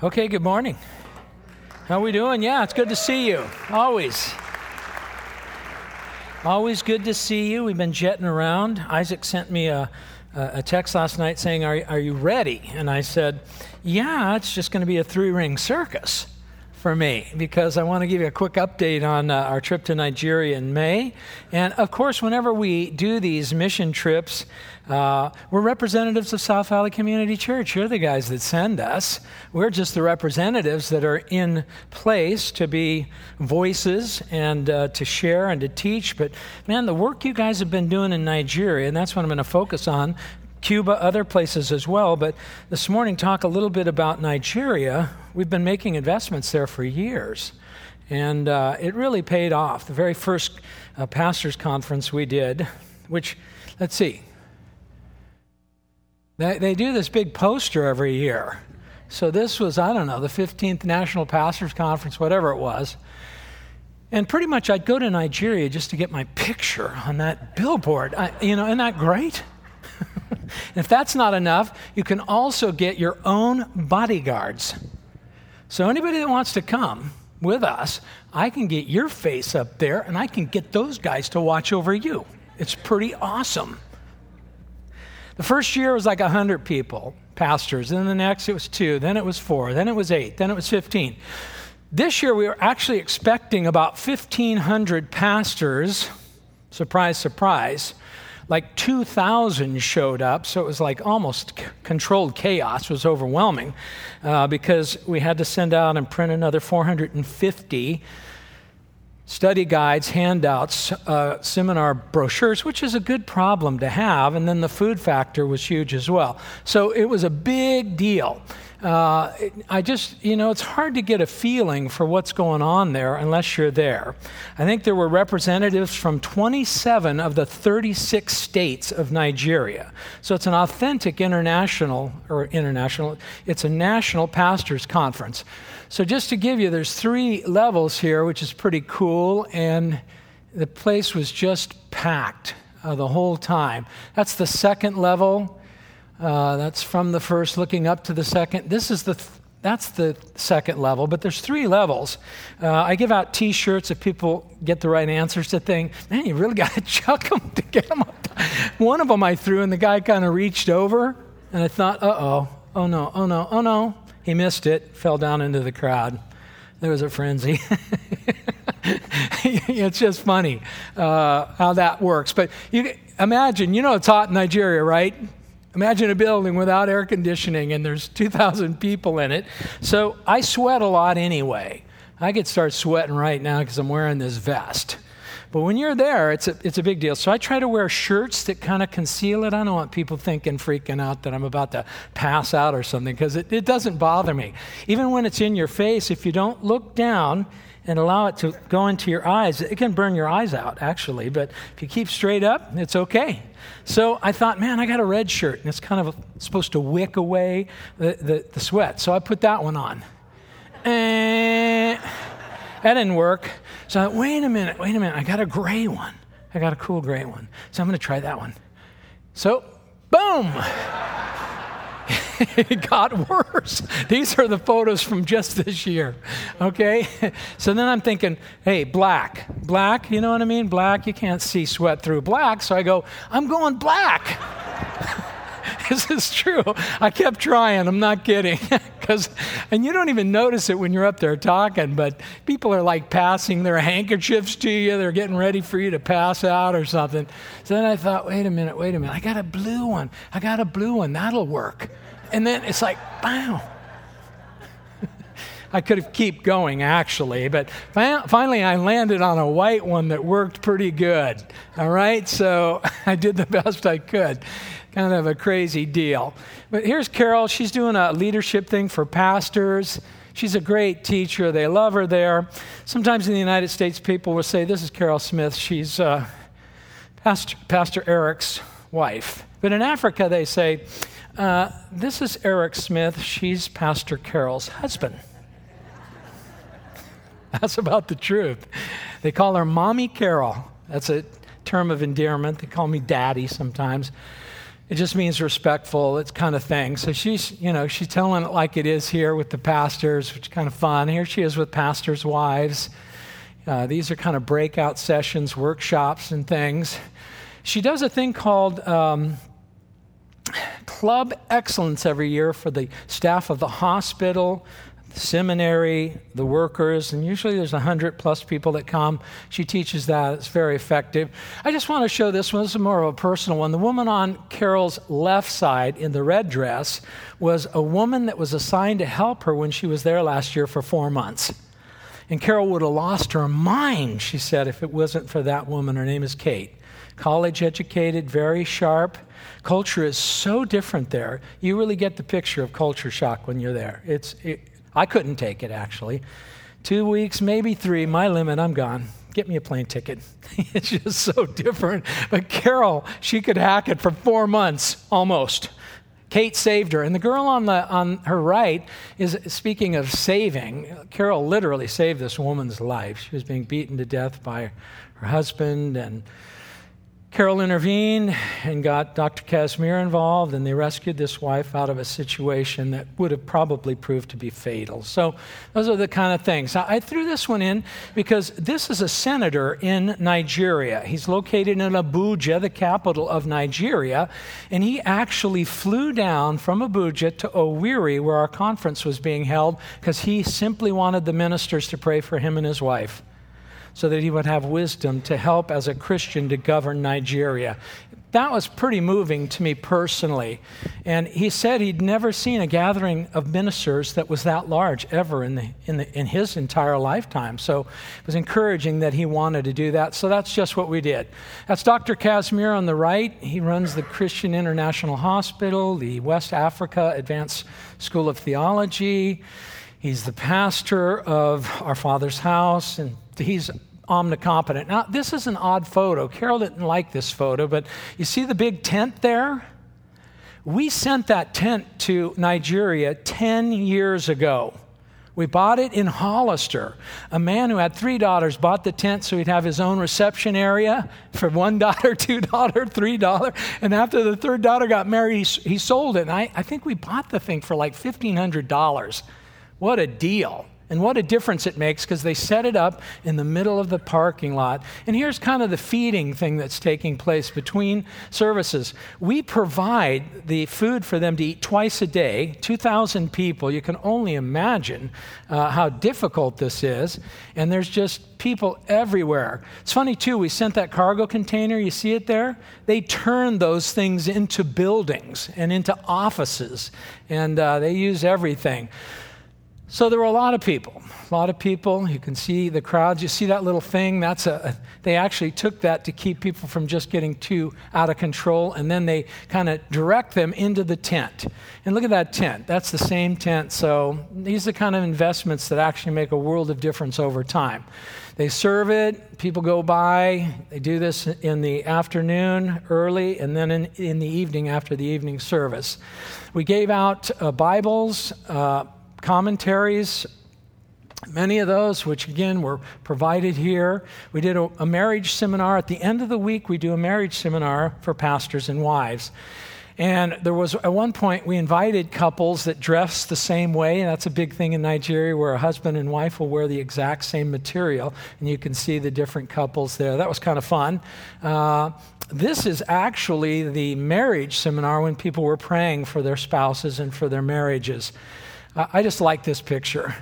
Okay, good morning. How we doing? Yeah, it's good to see you. Always. Always good to see you. We've been jetting around. Isaac sent me a, a text last night saying, are, are you ready? And I said, Yeah, it's just going to be a three ring circus for me because I want to give you a quick update on uh, our trip to Nigeria in May. And of course, whenever we do these mission trips, uh, we're representatives of South Valley Community Church. You're the guys that send us. We're just the representatives that are in place to be voices and uh, to share and to teach. But man, the work you guys have been doing in Nigeria, and that's what I'm going to focus on, Cuba, other places as well. But this morning, talk a little bit about Nigeria. We've been making investments there for years, and uh, it really paid off. The very first uh, pastors' conference we did, which, let's see, they, they do this big poster every year. So this was, I don't know, the 15th National Pastors Conference, whatever it was. And pretty much I'd go to Nigeria just to get my picture on that billboard. I, you know, isn't that great? If that's not enough, you can also get your own bodyguards. So, anybody that wants to come with us, I can get your face up there and I can get those guys to watch over you. It's pretty awesome. The first year was like 100 people, pastors. Then the next it was two. Then it was four. Then it was eight. Then it was 15. This year we were actually expecting about 1,500 pastors. Surprise, surprise like 2,000 showed up, so it was like almost c- controlled chaos. It was overwhelming uh, because we had to send out and print another 450 study guides, handouts, uh, seminar brochures, which is a good problem to have. And then the food factor was huge as well. So it was a big deal uh, I just, you know, it's hard to get a feeling for what's going on there unless you're there. I think there were representatives from 27 of the 36 states of Nigeria. So it's an authentic international, or international, it's a national pastors conference. So just to give you, there's three levels here, which is pretty cool, and the place was just packed uh, the whole time. That's the second level. Uh, that's from the first looking up to the second. This is the th- that's the second level, but there's three levels. Uh, I give out T-shirts if people get the right answers to things. Man, you really got to chuck them to get them up. One of them I threw, and the guy kind of reached over, and I thought, "Uh-oh, oh no, oh no, oh no!" He missed it, fell down into the crowd. There was a frenzy. it's just funny uh, how that works. But you imagine, you know, it's hot in Nigeria, right? Imagine a building without air conditioning and there's 2,000 people in it. So I sweat a lot anyway. I could start sweating right now because I'm wearing this vest. But when you're there, it's a, it's a big deal. So I try to wear shirts that kind of conceal it. I don't want people thinking, freaking out that I'm about to pass out or something because it, it doesn't bother me. Even when it's in your face, if you don't look down, and allow it to go into your eyes. It can burn your eyes out, actually, but if you keep straight up, it's okay. So I thought, man, I got a red shirt, and it's kind of supposed to wick away the, the, the sweat. So I put that one on. And that didn't work. So I thought, wait a minute, wait a minute, I got a gray one. I got a cool gray one. So I'm going to try that one. So, boom! it got worse. These are the photos from just this year. Okay? So then I'm thinking, hey, black. Black, you know what I mean? Black, you can't see sweat through black. So I go, I'm going black. this is true. I kept trying. I'm not kidding. Cause, and you don't even notice it when you're up there talking, but people are like passing their handkerchiefs to you. They're getting ready for you to pass out or something. So then I thought, wait a minute, wait a minute. I got a blue one. I got a blue one. That'll work. And then it's like, wow. I could have keep going actually, but finally I landed on a white one that worked pretty good. All right, so I did the best I could. Kind of a crazy deal. But here's Carol. She's doing a leadership thing for pastors. She's a great teacher. They love her there. Sometimes in the United States, people will say, This is Carol Smith. She's uh, Pastor, Pastor Eric's wife. But in Africa, they say, uh, this is Eric Smith. She's Pastor Carol's husband. That's about the truth. They call her Mommy Carol. That's a term of endearment. They call me Daddy sometimes. It just means respectful, it's kind of thing. So she's, you know, she's telling it like it is here with the pastors, which is kind of fun. Here she is with pastors' wives. Uh, these are kind of breakout sessions, workshops, and things. She does a thing called um, Club Excellence every year for the staff of the hospital, the seminary, the workers, and usually there's 100 plus people that come. She teaches that. It's very effective. I just want to show this one. This is more of a personal one. The woman on Carol's left side in the red dress was a woman that was assigned to help her when she was there last year for four months. And Carol would have lost her mind, she said, if it wasn't for that woman. Her name is Kate. College educated, very sharp. Culture is so different there. You really get the picture of culture shock when you're there. It's, it, I couldn't take it, actually. Two weeks, maybe three, my limit, I'm gone. Get me a plane ticket. it's just so different. But Carol, she could hack it for four months almost. Kate saved her. And the girl on, the, on her right is speaking of saving. Carol literally saved this woman's life. She was being beaten to death by her husband, and Carol intervened and got Dr. Casimir involved, and they rescued this wife out of a situation that would have probably proved to be fatal. So, those are the kind of things. I threw this one in because this is a senator in Nigeria. He's located in Abuja, the capital of Nigeria, and he actually flew down from Abuja to Owerri, where our conference was being held, because he simply wanted the ministers to pray for him and his wife so that he would have wisdom to help as a Christian to govern Nigeria. That was pretty moving to me personally. And he said he'd never seen a gathering of ministers that was that large ever in, the, in, the, in his entire lifetime. So it was encouraging that he wanted to do that. So that's just what we did. That's Dr. Casimir on the right. He runs the Christian International Hospital, the West Africa Advanced School of Theology. He's the pastor of our Father's house, and he's omnicompetent. Now, this is an odd photo. Carol didn't like this photo, but you see the big tent there? We sent that tent to Nigeria 10 years ago. We bought it in Hollister. A man who had three daughters bought the tent so he'd have his own reception area for one daughter, two daughter, three dollar. And after the third daughter got married, he, he sold it. And I, I think we bought the thing for like $1,500. What a deal. And what a difference it makes because they set it up in the middle of the parking lot. And here's kind of the feeding thing that's taking place between services. We provide the food for them to eat twice a day, 2,000 people. You can only imagine uh, how difficult this is. And there's just people everywhere. It's funny, too, we sent that cargo container. You see it there? They turned those things into buildings and into offices, and uh, they use everything. So there were a lot of people, a lot of people. You can see the crowds. You see that little thing? That's a, they actually took that to keep people from just getting too out of control, and then they kind of direct them into the tent. And look at that tent. That's the same tent. So these are the kind of investments that actually make a world of difference over time. They serve it, people go by. They do this in the afternoon early, and then in, in the evening after the evening service. We gave out uh, Bibles. Uh, commentaries, many of those, which again were provided here. We did a, a, marriage seminar. At the end of the week, we do a marriage seminar for pastors and wives. And there was, at one point, we invited couples that dress the same way. And that's a big thing in Nigeria where a husband and wife will wear the exact same material. And you can see the different couples there. That was kind of fun. Uh, this is actually the marriage seminar when people were praying for their spouses and for their marriages. I just like this picture.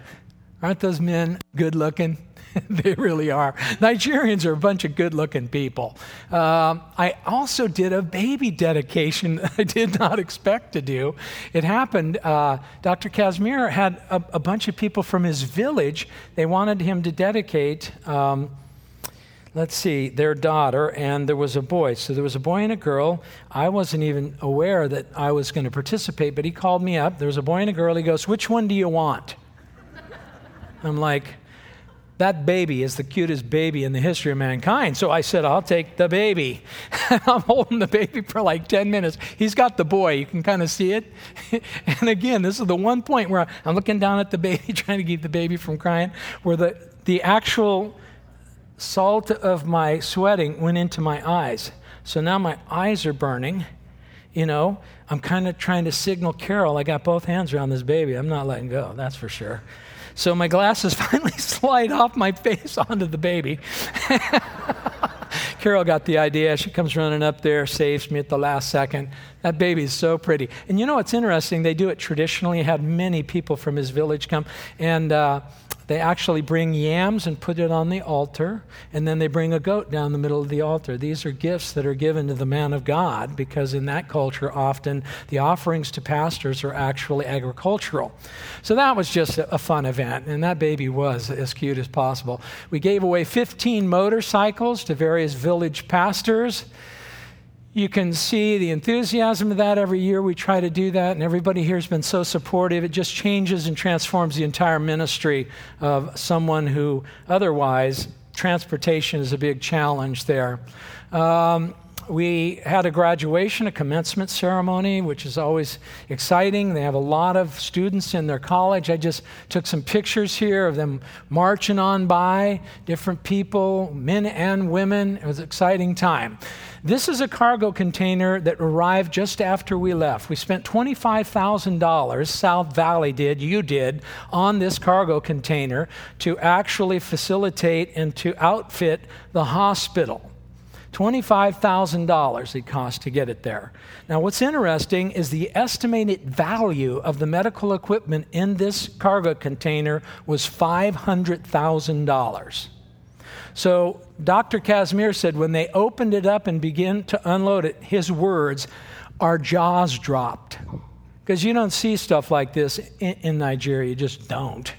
Aren't those men good looking? they really are. Nigerians are a bunch of good looking people. Um, I also did a baby dedication I did not expect to do. It happened, uh, Dr. Casimir had a, a, bunch of people from his village. They wanted him to dedicate. Um, let's see, their daughter, and there was a boy. So there was a boy and a girl. I wasn't even aware that I was going to participate, but he called me up. There was a boy and a girl. He goes, Which one do you want? I'm like, that baby is the cutest baby in the history of mankind. So I said, I'll take the baby. I'm holding the baby for like 10 minutes. He's got the boy. You can kind of see it. and again, this is the one point where I'm looking down at the baby, trying to keep the baby from crying, where the, the actual salt of my sweating went into my eyes. So now my eyes are burning you know, I'm kind of trying to signal Carol, I got both hands around this baby. I'm not letting go, that's for sure. So my glasses finally slide off my face onto the baby. Carol got the idea. She comes running up there, saves me at the last second. That baby is so pretty. And you know what's interesting? They do it traditionally. Had many people from his village come, and uh, they actually bring yams and put it on the altar, and then they bring a goat down the middle of the altar. These are gifts that are given to the man of God because in that culture, often the offerings to pastors are actually agricultural. So that was just a, fun event, and that baby was as cute as possible. We gave away 15 motorcycles to various village pastors. You can see the enthusiasm of that every year. We try to do that, and everybody here has been so supportive. It just changes and transforms the entire ministry of someone who otherwise, transportation is a big challenge there. Um, we had a graduation, a commencement ceremony, which is always exciting. They have a lot of students in their college. I just took some pictures here of them marching on by, different people, men and women. It was an exciting time. This is a cargo container that arrived just after we left. We spent $25,000, South Valley did, you did, on this cargo container to actually facilitate and to outfit the hospital. $25,000 it cost to get it there. Now, what's interesting is the estimated value of the medical equipment in this cargo container was $500,000. So, Dr. Casimir said when they opened it up and began to unload it, his words, our jaws dropped. Because you don't see stuff like this in, in Nigeria, you just don't.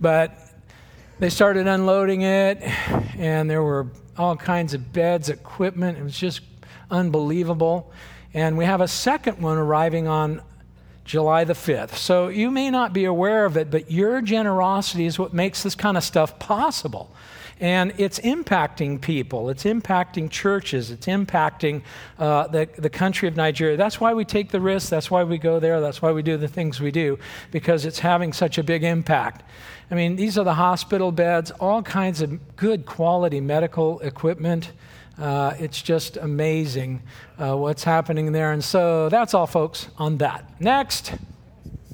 But they started unloading it, and there were all kinds of beds, equipment. It was just unbelievable. And we have a second one arriving on July the 5th. So you may not be aware of it, but your generosity is what makes this kind of stuff possible. And it's impacting people, it's impacting churches, it's impacting uh, the, the country of Nigeria. That's why we take the risk, that's why we go there, that's why we do the things we do, because it's having such a big impact. I mean, these are the hospital beds, all kinds of good quality medical equipment. Uh, it's just amazing uh, what's happening there. And so that's all, folks, on that. Next.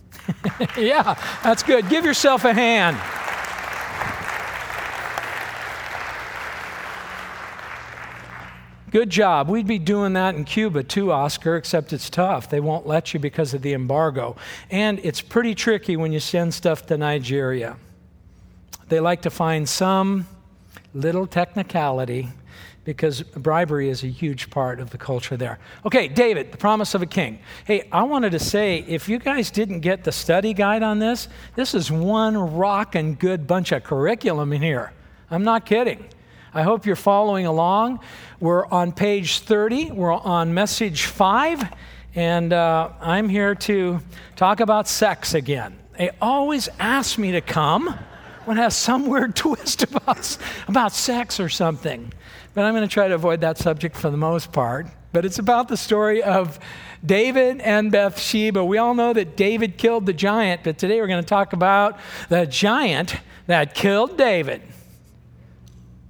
yeah, that's good. Give yourself a hand. Good job. We'd be doing that in Cuba too, Oscar, except it's tough. They won't let you because of the embargo. And it's pretty tricky when you send stuff to Nigeria. They like to find some little technicality because bribery is a huge part of the culture there. Okay, David, the promise of a king. Hey, I wanted to say if you guys didn't get the study guide on this, this is one rockin' good bunch of curriculum in here. I'm not kidding. I hope you're following along. We're on page 30, we're on message 5, and uh, I'm here to talk about sex again. They always ask me to come one has some weird twist about, about sex or something. But I'm going to try to avoid that subject for the most part. But it's about the story of David and Bathsheba. We all know that David killed the giant, but today we're going to talk about the giant that killed David.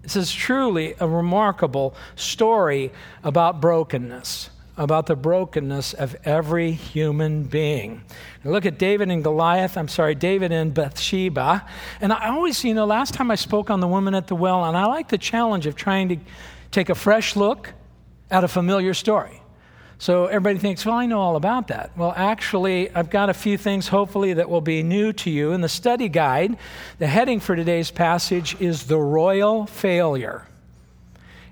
This is truly a remarkable story about brokenness about the brokenness of every human being. Now look at David and Goliath, I'm sorry, David and Bathsheba. And I always, you know, last time I spoke on the woman at the well, and I like the challenge of trying to take a fresh look at a familiar story. So everybody thinks, well, I know all about that. Well, actually, I've got a few things hopefully that will be new to you. In the study guide, the heading for today's passage is The Royal Failure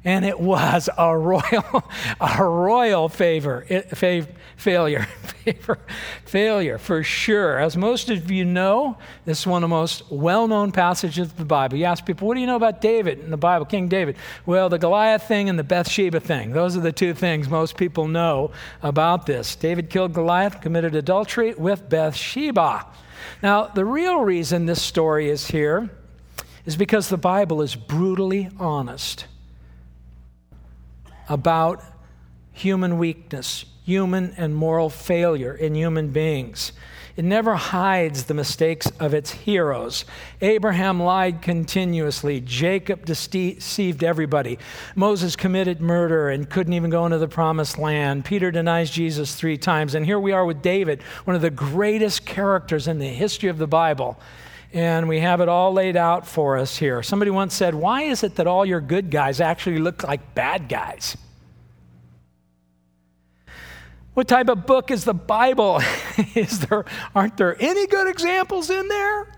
and it was a royal, a royal favor, fav, failure, favor, failure for sure. As most of you know, this is one of the most well-known passages of the Bible. You ask people, "What do you know about David in the Bible, King David?" Well, the Goliath thing and the Bathsheba thing. Those are the two things most people know about this. David killed Goliath, committed adultery with Bathsheba. Now, the real reason this story is here is because the Bible is brutally honest about human weakness, human and moral failure in human beings. It never hides the mistakes of its heroes. Abraham lied continuously. Jacob deceived everybody. Moses committed murder and couldn't even go into the promised land. Peter denies Jesus three times. And here we are with David, one of the greatest characters in the history of the Bible. And we have it all laid out for us here. Somebody once said, Why is it that all your good guys actually look like bad guys? What type of book is the Bible? is there, aren't there any good examples in there?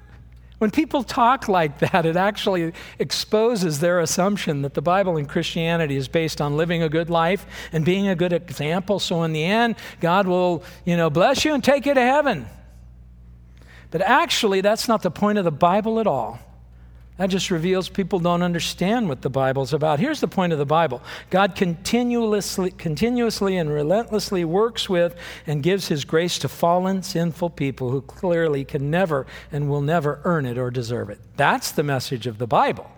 When people talk like that, it actually exposes their assumption that the Bible and Christianity is based on living a good life and being a good example. So in the end, God will, you know, bless you and take you to heaven. But actually, that's not the point of the Bible at all. That just reveals people don't understand what the Bible's about. Here's the point of the Bible God continuously, continuously and relentlessly works with and gives his grace to fallen, sinful people who clearly can never and will never earn it or deserve it. That's the message of the Bible.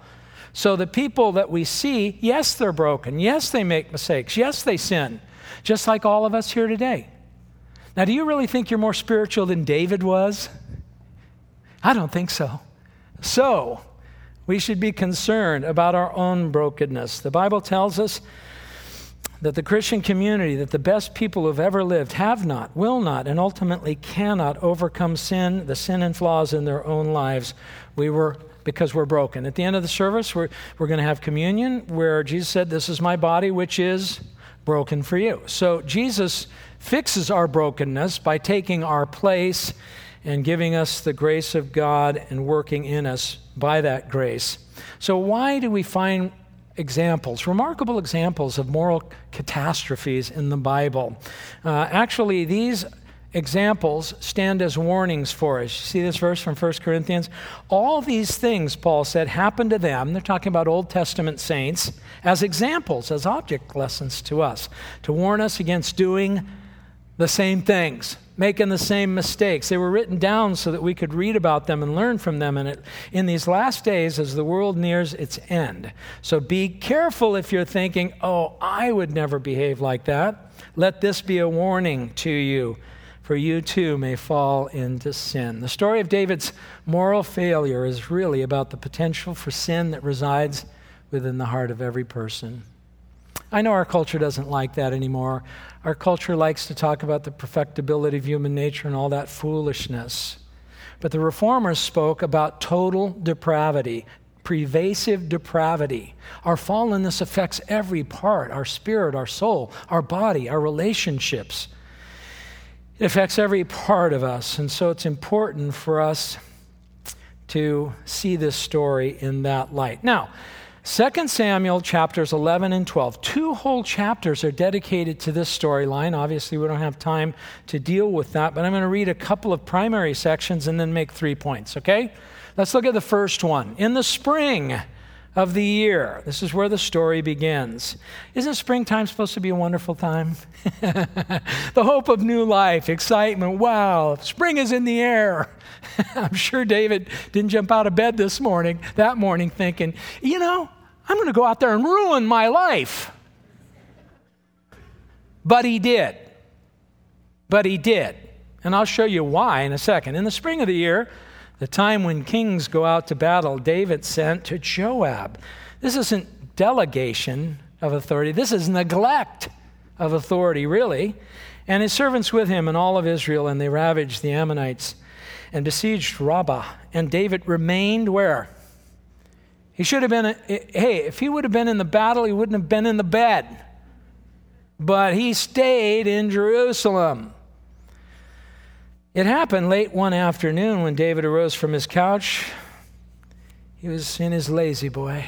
So the people that we see, yes, they're broken. Yes, they make mistakes. Yes, they sin, just like all of us here today. Now, do you really think you're more spiritual than David was? I don't think so. So, we should be concerned about our own brokenness. The Bible tells us that the Christian community, that the best people who've ever lived have not, will not, and ultimately cannot overcome sin, the sin and flaws in their own lives. We were because we're broken. At the end of the service, we're, we're going to have communion where Jesus said, This is my body, which is broken for you. So Jesus fixes our brokenness by taking our place and giving us the grace of God and working in us by that grace. So, why do we find examples, remarkable examples of moral catastrophes in the Bible? Uh, actually, these examples stand as warnings for us. You see this verse from 1 Corinthians? All these things, Paul said, happened to them. They're talking about Old Testament saints as examples, as object lessons to us, to warn us against doing the same things making the same mistakes. They were written down so that we could read about them and learn from them in, it, in these last days as the world nears its end. So be careful if you're thinking, oh, I would never behave like that. Let this be a warning to you, for you too may fall into sin. The story of David's moral failure is really about the potential for sin that resides within the heart of every person. I know our culture doesn't like that anymore. Our culture likes to talk about the perfectibility of human nature and all that foolishness. But the reformers spoke about total depravity, pervasive depravity. Our fallenness affects every part our spirit, our soul, our body, our relationships. It affects every part of us. And so it's important for us to see this story in that light. Now, 2 Samuel chapters 11 and 12. Two whole chapters are dedicated to this storyline. Obviously, we don't have time to deal with that, but I'm going to read a couple of primary sections and then make three points, okay? Let's look at the first one. In the spring of the year, this is where the story begins. Isn't springtime supposed to be a wonderful time? the hope of new life, excitement. Wow, spring is in the air. I'm sure David didn't jump out of bed this morning, that morning, thinking, you know, I'm going to go out there and ruin my life. But he did. But he did. And I'll show you why in a second. In the spring of the year, the time when kings go out to battle, David sent to Joab. This isn't delegation of authority, this is neglect of authority, really. And his servants with him and all of Israel, and they ravaged the Ammonites and besieged Rabbah. And David remained where? He should have been, hey, if he would have been in the battle, he wouldn't have been in the bed. But he stayed in Jerusalem. It happened late one afternoon when David arose from his couch. He was in his La-Z-Boy.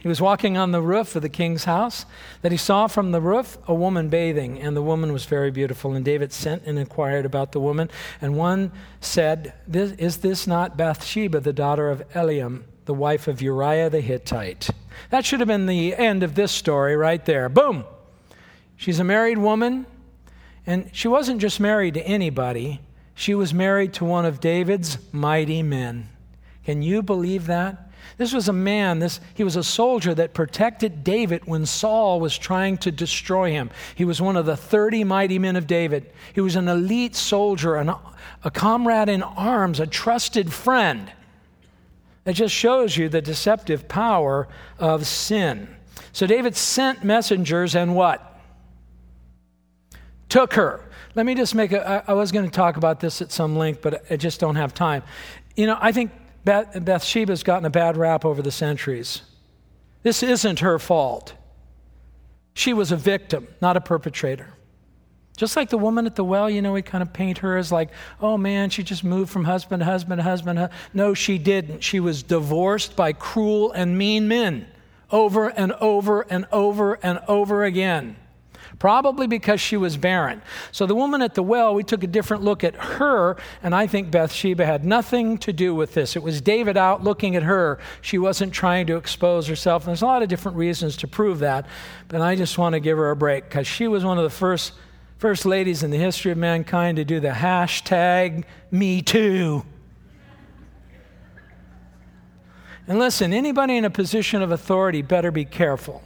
He was walking on the roof of the king's house that he saw from the roof a woman bathing, and the woman was very beautiful. And David sent and inquired about the woman. And one said, Is this not Bathsheba, the daughter of Eliam, the wife of Uriah the Hittite? That should have been the end of this story right there. Boom! She's a married woman, and she wasn't just married to anybody, she was married to one of David's mighty men. Can you believe that? This was a man, this, he was a soldier that protected David when Saul was trying to destroy him. He was one of the 30 mighty men of David. He was an elite soldier, an, a comrade in arms, a trusted friend. It just shows you the deceptive power of sin. So David sent messengers and what? Took her. Let me just make a. I was going to talk about this at some length, but I just don't have time. You know, I think Bathsheba's gotten a bad rap over the centuries. This isn't her fault. She was a victim, not a perpetrator. Just like the woman at the well, you know, we kind of paint her as like, oh man, she just moved from husband to husband to husband. No, she didn't. She was divorced by cruel and mean men over and over and over and over again. Probably because she was barren. So the woman at the well, we took a different look at her, and I think Bathsheba had nothing to do with this. It was David out looking at her. She wasn't trying to expose herself. And there's a lot of different reasons to prove that, but I just want to give her a break because she was one of the first first ladies in the history of mankind to do the hashtag me too. And listen, anybody in a position of authority better be careful.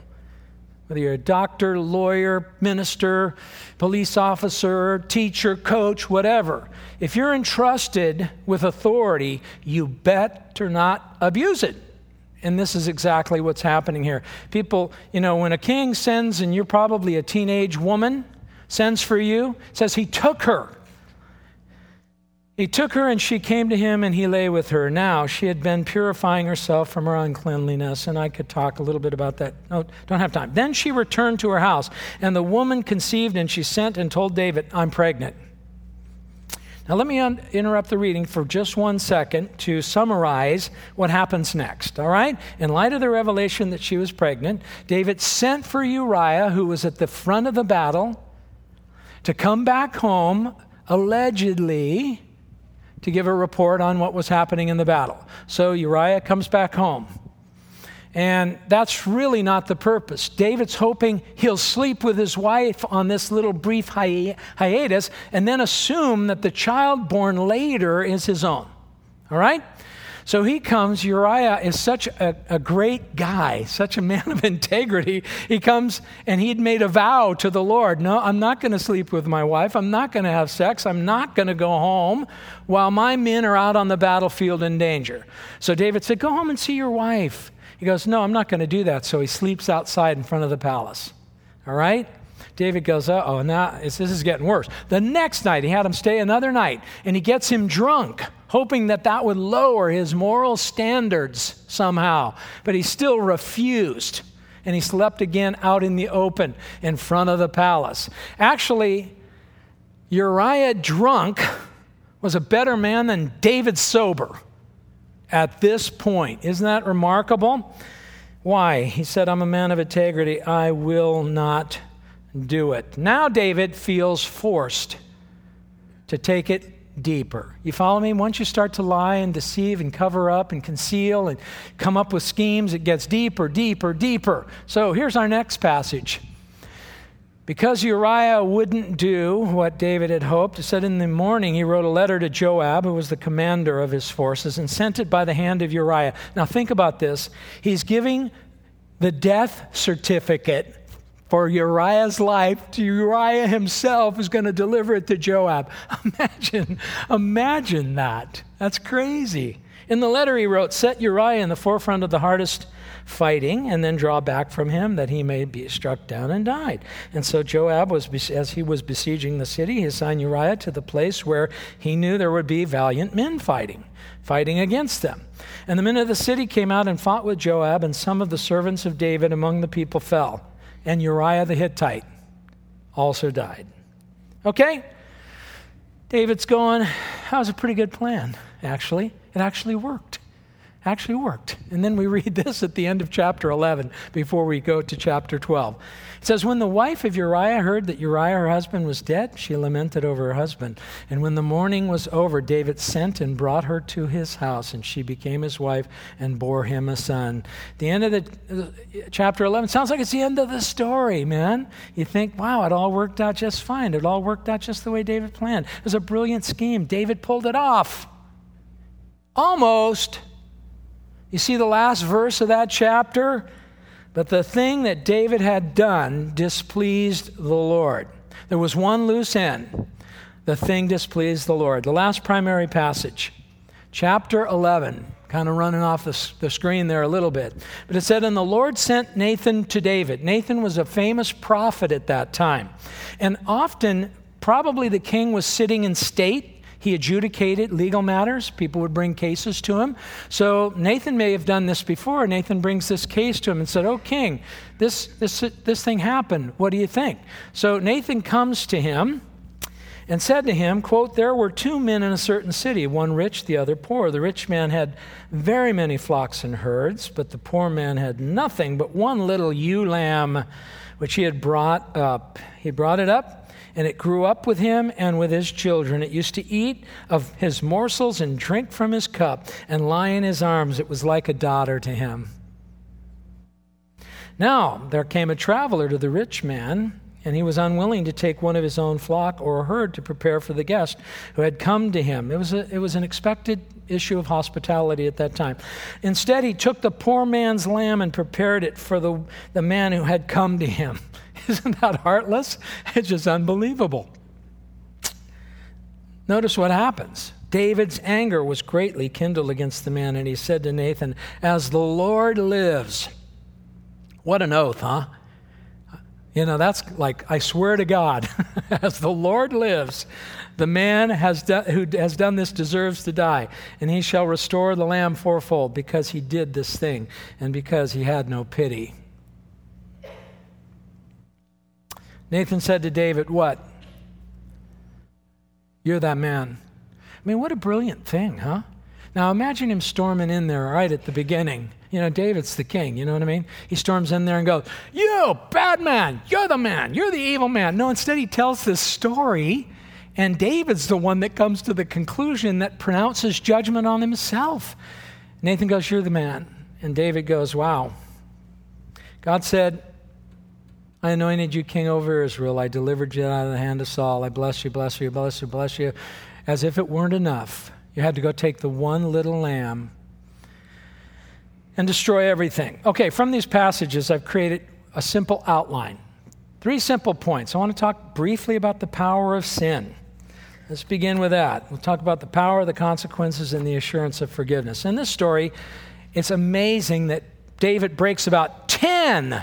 Whether you're a doctor, lawyer, minister, police officer, teacher, coach, whatever. If you're entrusted with authority, you better not abuse it. And this is exactly what's happening here. People, you know, when a king sends, and you're probably a teenage woman, sends for you, says he took her. He took her and she came to him and he lay with her. Now, she had been purifying herself from her uncleanliness, and I could talk a little bit about that. No, don't have time. Then she returned to her house, and the woman conceived and she sent and told David, I'm pregnant. Now, let me un- interrupt the reading for just one second to summarize what happens next, all right? In light of the revelation that she was pregnant, David sent for Uriah, who was at the front of the battle to come back home, allegedly, to give a report on what was happening in the battle. So Uriah comes back home. And that's really not the purpose. David's hoping he'll sleep with his wife on this little brief hi- hiatus and then assume that the child born later is his own. All right? So he comes. Uriah is such a, a, great guy, such a man of integrity. He comes and he'd made a vow to the Lord No, I'm not going to sleep with my wife. I'm not going to have sex. I'm not going to go home while my men are out on the battlefield in danger. So David said, Go home and see your wife. He goes, No, I'm not going to do that. So he sleeps outside in front of the palace. All right? David goes, uh oh, now this is getting worse. The next night, he had him stay another night, and he gets him drunk hoping that that would lower his moral standards somehow. But he still refused. And he slept again out in the open in front of the palace. Actually, Uriah drunk was a better man than David sober at this point. Isn't that remarkable? Why? He said, I'm a man of integrity. I will not do it. Now David feels forced to take it deeper. You follow me? Once you start to lie and deceive and cover up and conceal and come up with schemes, it gets deeper, deeper, deeper. So here's our next passage. Because Uriah wouldn't do what David had hoped, it said in the morning he wrote a letter to Joab, who was the commander of his forces, and sent it by the hand of Uriah. Now think about this. He's giving the death certificate for Uriah's life to Uriah himself is going to deliver it to Joab. Imagine, imagine that. That's crazy. In the letter he wrote, Set Uriah in the forefront of the hardest fighting and then draw back from him that he may be struck down and died. And so Joab was as he was besieging the city, he assigned Uriah to the place where he knew there would be valiant men fighting, fighting against them. And the men of the city came out and fought with Joab, and some of the servants of David among the people fell and Uriah the Hittite also died. Okay? David's going, that was a pretty good plan, actually. It actually worked actually worked. And then we read this at the end of chapter 11 before we go to chapter 12. It says, When the wife of Uriah heard that Uriah, her husband, was dead, she lamented over her husband. And when the mourning was over, David sent and brought her to his house, and she became his wife and bore him a son. The end of the uh, chapter 11 sounds like it's the end of the story, man. You think, wow, it all worked out just fine. It all worked out just the way David planned. It was a brilliant scheme. David pulled it off. Almost. You see the last verse of that chapter? But the thing that David had done displeased the Lord. There was one loose end. The thing displeased the Lord. The last primary passage, chapter 11, kind of running off the, the screen there a little bit. But it said, And the Lord sent Nathan to David. Nathan was a famous prophet at that time. And often, probably the king was sitting in state he adjudicated legal matters. People would bring cases to him. So Nathan may have done this before. Nathan brings this case to him and said, Oh, king, this, this, this thing happened. What do you think? So Nathan comes to him and said to him, quote, There were two men in a certain city, one rich, the other poor. The rich man had very many flocks and herds, but the poor man had nothing but one little ewe lamb which he had brought up. He brought it up and it grew up with him and with his children. It used to eat of his morsels and drink from his cup and lie in his arms. It was like a daughter to him. Now there came a traveler to the rich man, and he was unwilling to take one of his own flock or herd to prepare for the guest who had come to him. It was, a, it was an expected issue of hospitality at that time. Instead, he took the poor man's lamb and prepared it for the, the man who had come to him. Isn't that heartless? It's just unbelievable. Notice what happens. David's anger was greatly kindled against the man, and he said to Nathan, As the Lord lives, what an oath, huh? You know, that's like, I swear to God, as the Lord lives, the man has done, who has done this deserves to die, and he shall restore the lamb fourfold because he did this thing and because he had no pity. Nathan said to David, What? You're that man. I mean, what a brilliant thing, huh? Now imagine him storming in there right at the beginning. You know, David's the king, you know what I mean? He storms in there and goes, You, bad man, you're the man, you're the evil man. No, instead he tells this story, and David's the one that comes to the conclusion that pronounces judgment on himself. Nathan goes, You're the man. And David goes, Wow. God said, I anointed you king over Israel. I delivered you out of the hand of Saul. I bless you, bless you, bless you, bless you. As if it weren't enough, you had to go take the one little lamb and destroy everything. Okay, from these passages, I've created a simple outline. Three simple points. I want to talk briefly about the power of sin. Let's begin with that. We'll talk about the power, the consequences, and the assurance of forgiveness. In this story, it's amazing that David breaks about 10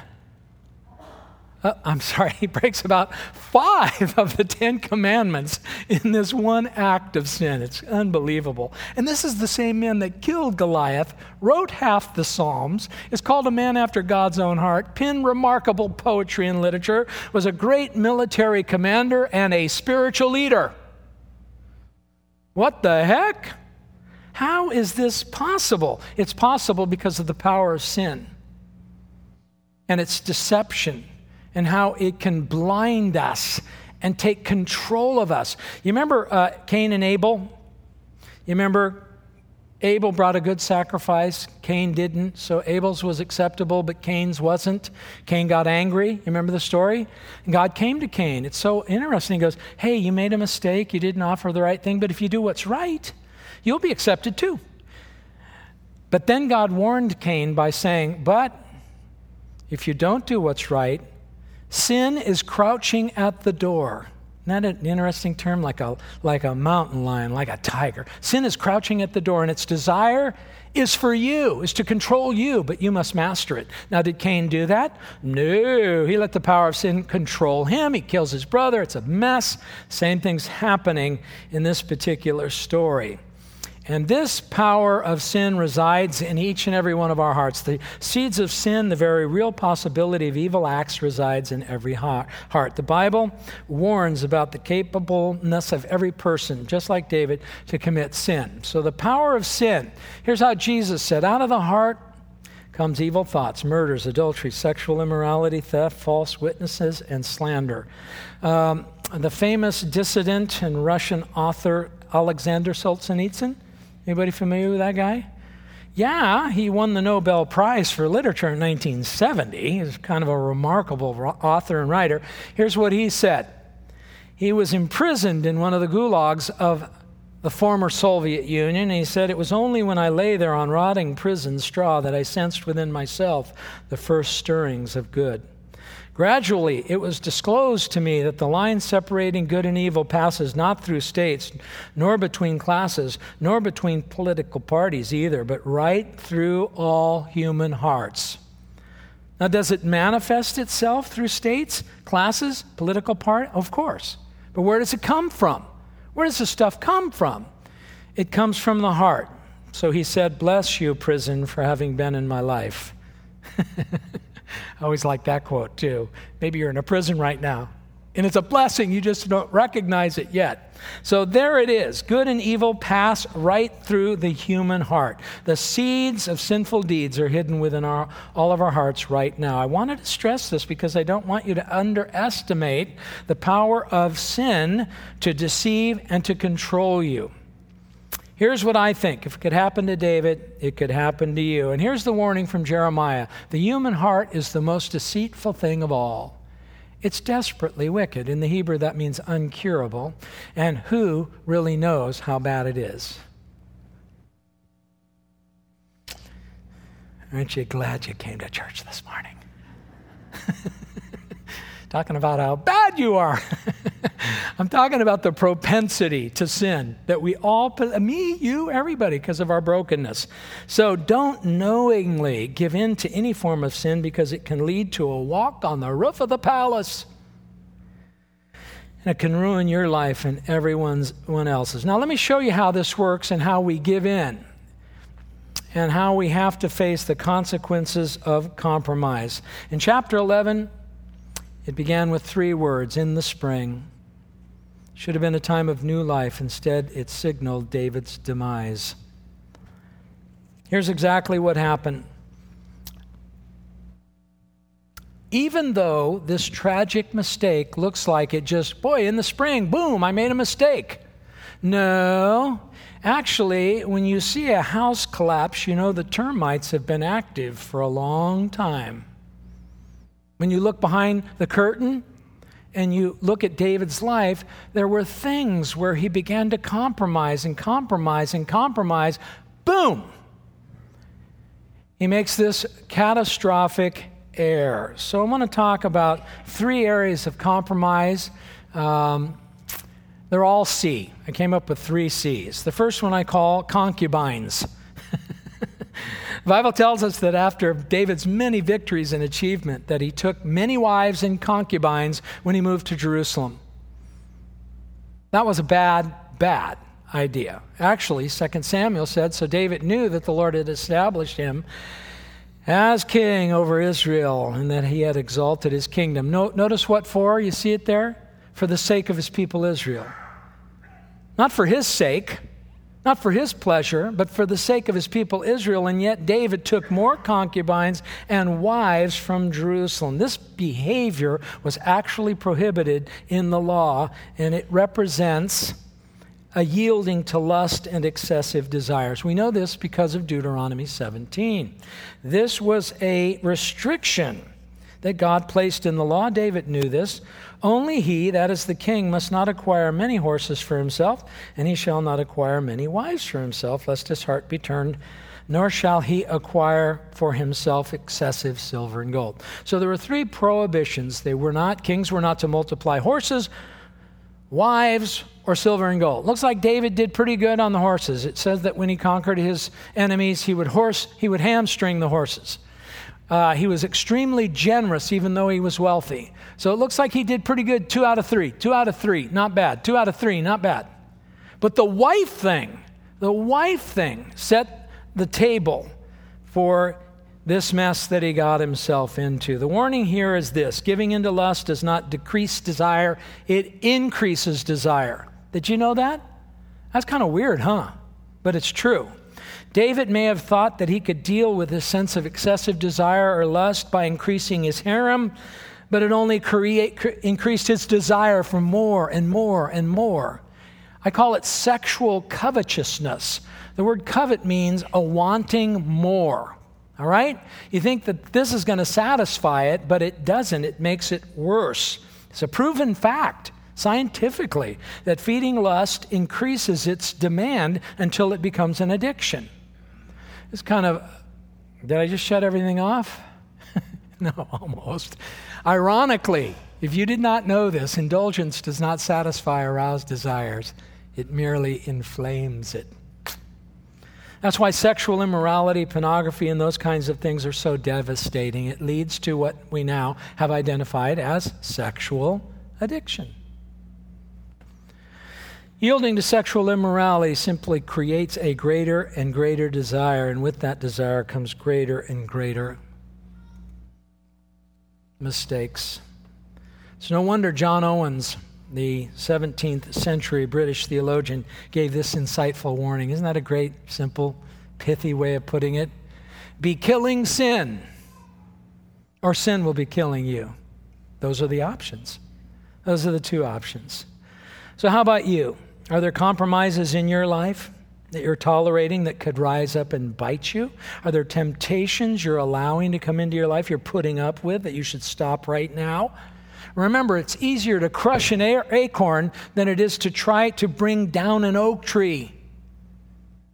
uh, I'm sorry, he breaks about five of the Ten Commandments in this one act of sin. It's unbelievable. And this is the same man that killed Goliath, wrote half the Psalms, is called a man after God's own heart, penned remarkable poetry and literature, was a great military commander and a spiritual leader. What the heck? How is this possible? It's possible because of the power of sin and its deception and how it can blind us and take control of us. You remember uh, Cain and Abel? You remember Abel brought a good sacrifice, Cain didn't. So Abel's was acceptable, but Cain's wasn't. Cain got angry. You remember the story? And God came to Cain. It's so interesting. He goes, Hey, you made a mistake. You didn't offer the right thing, but if you do what's right, you'll be accepted too. But then God warned Cain by saying, But if you don't do what's right, Sin is crouching at the door. That an interesting term? Like a, like a mountain lion, like a tiger. Sin is crouching at the door, and its desire is for you, is to control you, but you must master it. Now, did Cain do that? No. He let the power of sin control him. He kills his brother. It's a mess. Same thing's happening in this particular story. And this power of sin resides in each and every one of our hearts. The seeds of sin, the very real possibility of evil acts, resides in every heart. The Bible warns about the capableness of every person, just like David, to commit sin. So, the power of sin here's how Jesus said out of the heart comes evil thoughts, murders, adultery, sexual immorality, theft, false witnesses, and slander. Um, the famous dissident and Russian author Alexander Solzhenitsyn Anybody familiar with that guy? Yeah, he won the Nobel Prize for Literature in 1970. He's kind of a remarkable author and writer. Here's what he said He was imprisoned in one of the gulags of the former Soviet Union. He said, It was only when I lay there on rotting prison straw that I sensed within myself the first stirrings of good. Gradually, it was disclosed to me that the line separating good and evil passes not through states, nor between classes, nor between political parties either, but right through all human hearts. Now, does it manifest itself through states, classes, political party? Of course. But where does it come from? Where does this stuff come from? It comes from the heart. So he said, Bless you, prison, for having been in my life. I always like that quote too. Maybe you're in a prison right now. And it's a blessing, you just don't recognize it yet. So there it is. Good and evil pass right through the human heart. The seeds of sinful deeds are hidden within our, all of our hearts right now. I wanted to stress this because I don't want you to underestimate the power of sin to deceive and to control you. Here's what I think. If it could happen to David, it could happen to you. And here's the warning from Jeremiah the human heart is the most deceitful thing of all. It's desperately wicked. In the Hebrew, that means uncurable. And who really knows how bad it is? Aren't you glad you came to church this morning? talking about how bad you are. I'm talking about the propensity to sin that we all, me, you, everybody, because of our brokenness. So don't knowingly give in to any form of sin because it can lead to a walk on the roof of the palace. And it can ruin your life and everyone's one else's. Now, let me show you how this works and how we give in and how we have to face the consequences of compromise. In chapter 11, it began with three words in the spring. Should have been a time of new life. Instead, it signaled David's demise. Here's exactly what happened. Even though this tragic mistake looks like it just, boy, in the spring, boom, I made a mistake. No, actually, when you see a house collapse, you know the termites have been active for a long time. When you look behind the curtain and you look at David's life, there were things where he began to compromise and compromise and compromise. Boom! He makes this catastrophic error. So I want to talk about three areas of compromise. Um, they're all C. I came up with three C's. The first one I call concubines. The Bible tells us that after David's many victories and achievement, that he took many wives and concubines when he moved to Jerusalem. That was a bad, bad idea. Actually, 2 Samuel said, so David knew that the Lord had established him as king over Israel and that he had exalted his kingdom. notice what for? You see it there? For the sake of his people Israel. Not for his sake, not for his pleasure, but for the sake of his people Israel. And yet, David took more concubines and wives from Jerusalem. This behavior was actually prohibited in the law, and it represents a yielding to lust and excessive desires. We know this because of Deuteronomy 17. This was a restriction that God placed in the law. David knew this. Only he, that is the king, must not acquire many horses for himself, and he shall not acquire many wives for himself, lest his heart be turned, nor shall he acquire for himself excessive silver and gold. So there were three prohibitions. They were not, kings were not to multiply horses, wives, or silver and gold. Looks like David did pretty good on the horses. It says that when he conquered his enemies, he would horse, he would hamstring the horses. Uh, he was extremely generous, even though he was wealthy. So it looks like he did pretty good. Two out of three. Two out of three. Not bad. Two out of three. Not bad. But the wife thing, the wife thing set the table for this mess that he got himself into. The warning here is this giving into lust does not decrease desire, it increases desire. Did you know that? That's kind of weird, huh? But it's true. David may have thought that he could deal with his sense of excessive desire or lust by increasing his harem, but it only create, increased his desire for more and more and more. I call it sexual covetousness. The word covet means a wanting more. All right? You think that this is going to satisfy it, but it doesn't. It makes it worse. It's a proven fact. scientifically that feeding lust increases its demand until it becomes an addiction. It's kind of, did I just shut everything off? no, almost. Ironically, if you did not know this, indulgence does not satisfy aroused desires, it merely inflames it. That's why sexual immorality, pornography, and those kinds of things are so devastating. It leads to what we now have identified as sexual addiction. Yielding to sexual immorality simply creates a greater and greater desire, and with that desire comes greater and greater mistakes. It's no wonder John Owens, the 17th century British theologian, gave this insightful warning. Isn't that a great, simple, pithy way of putting it? Be killing sin, or sin will be killing you. Those are the options. Those are the two options. So, how about you? Are there compromises in your life that you're tolerating that could rise up and bite you? Are there temptations you're allowing to come into your life you're putting up with that you should stop right now? Remember, it's easier to crush an acorn than it is to try to bring down an oak tree.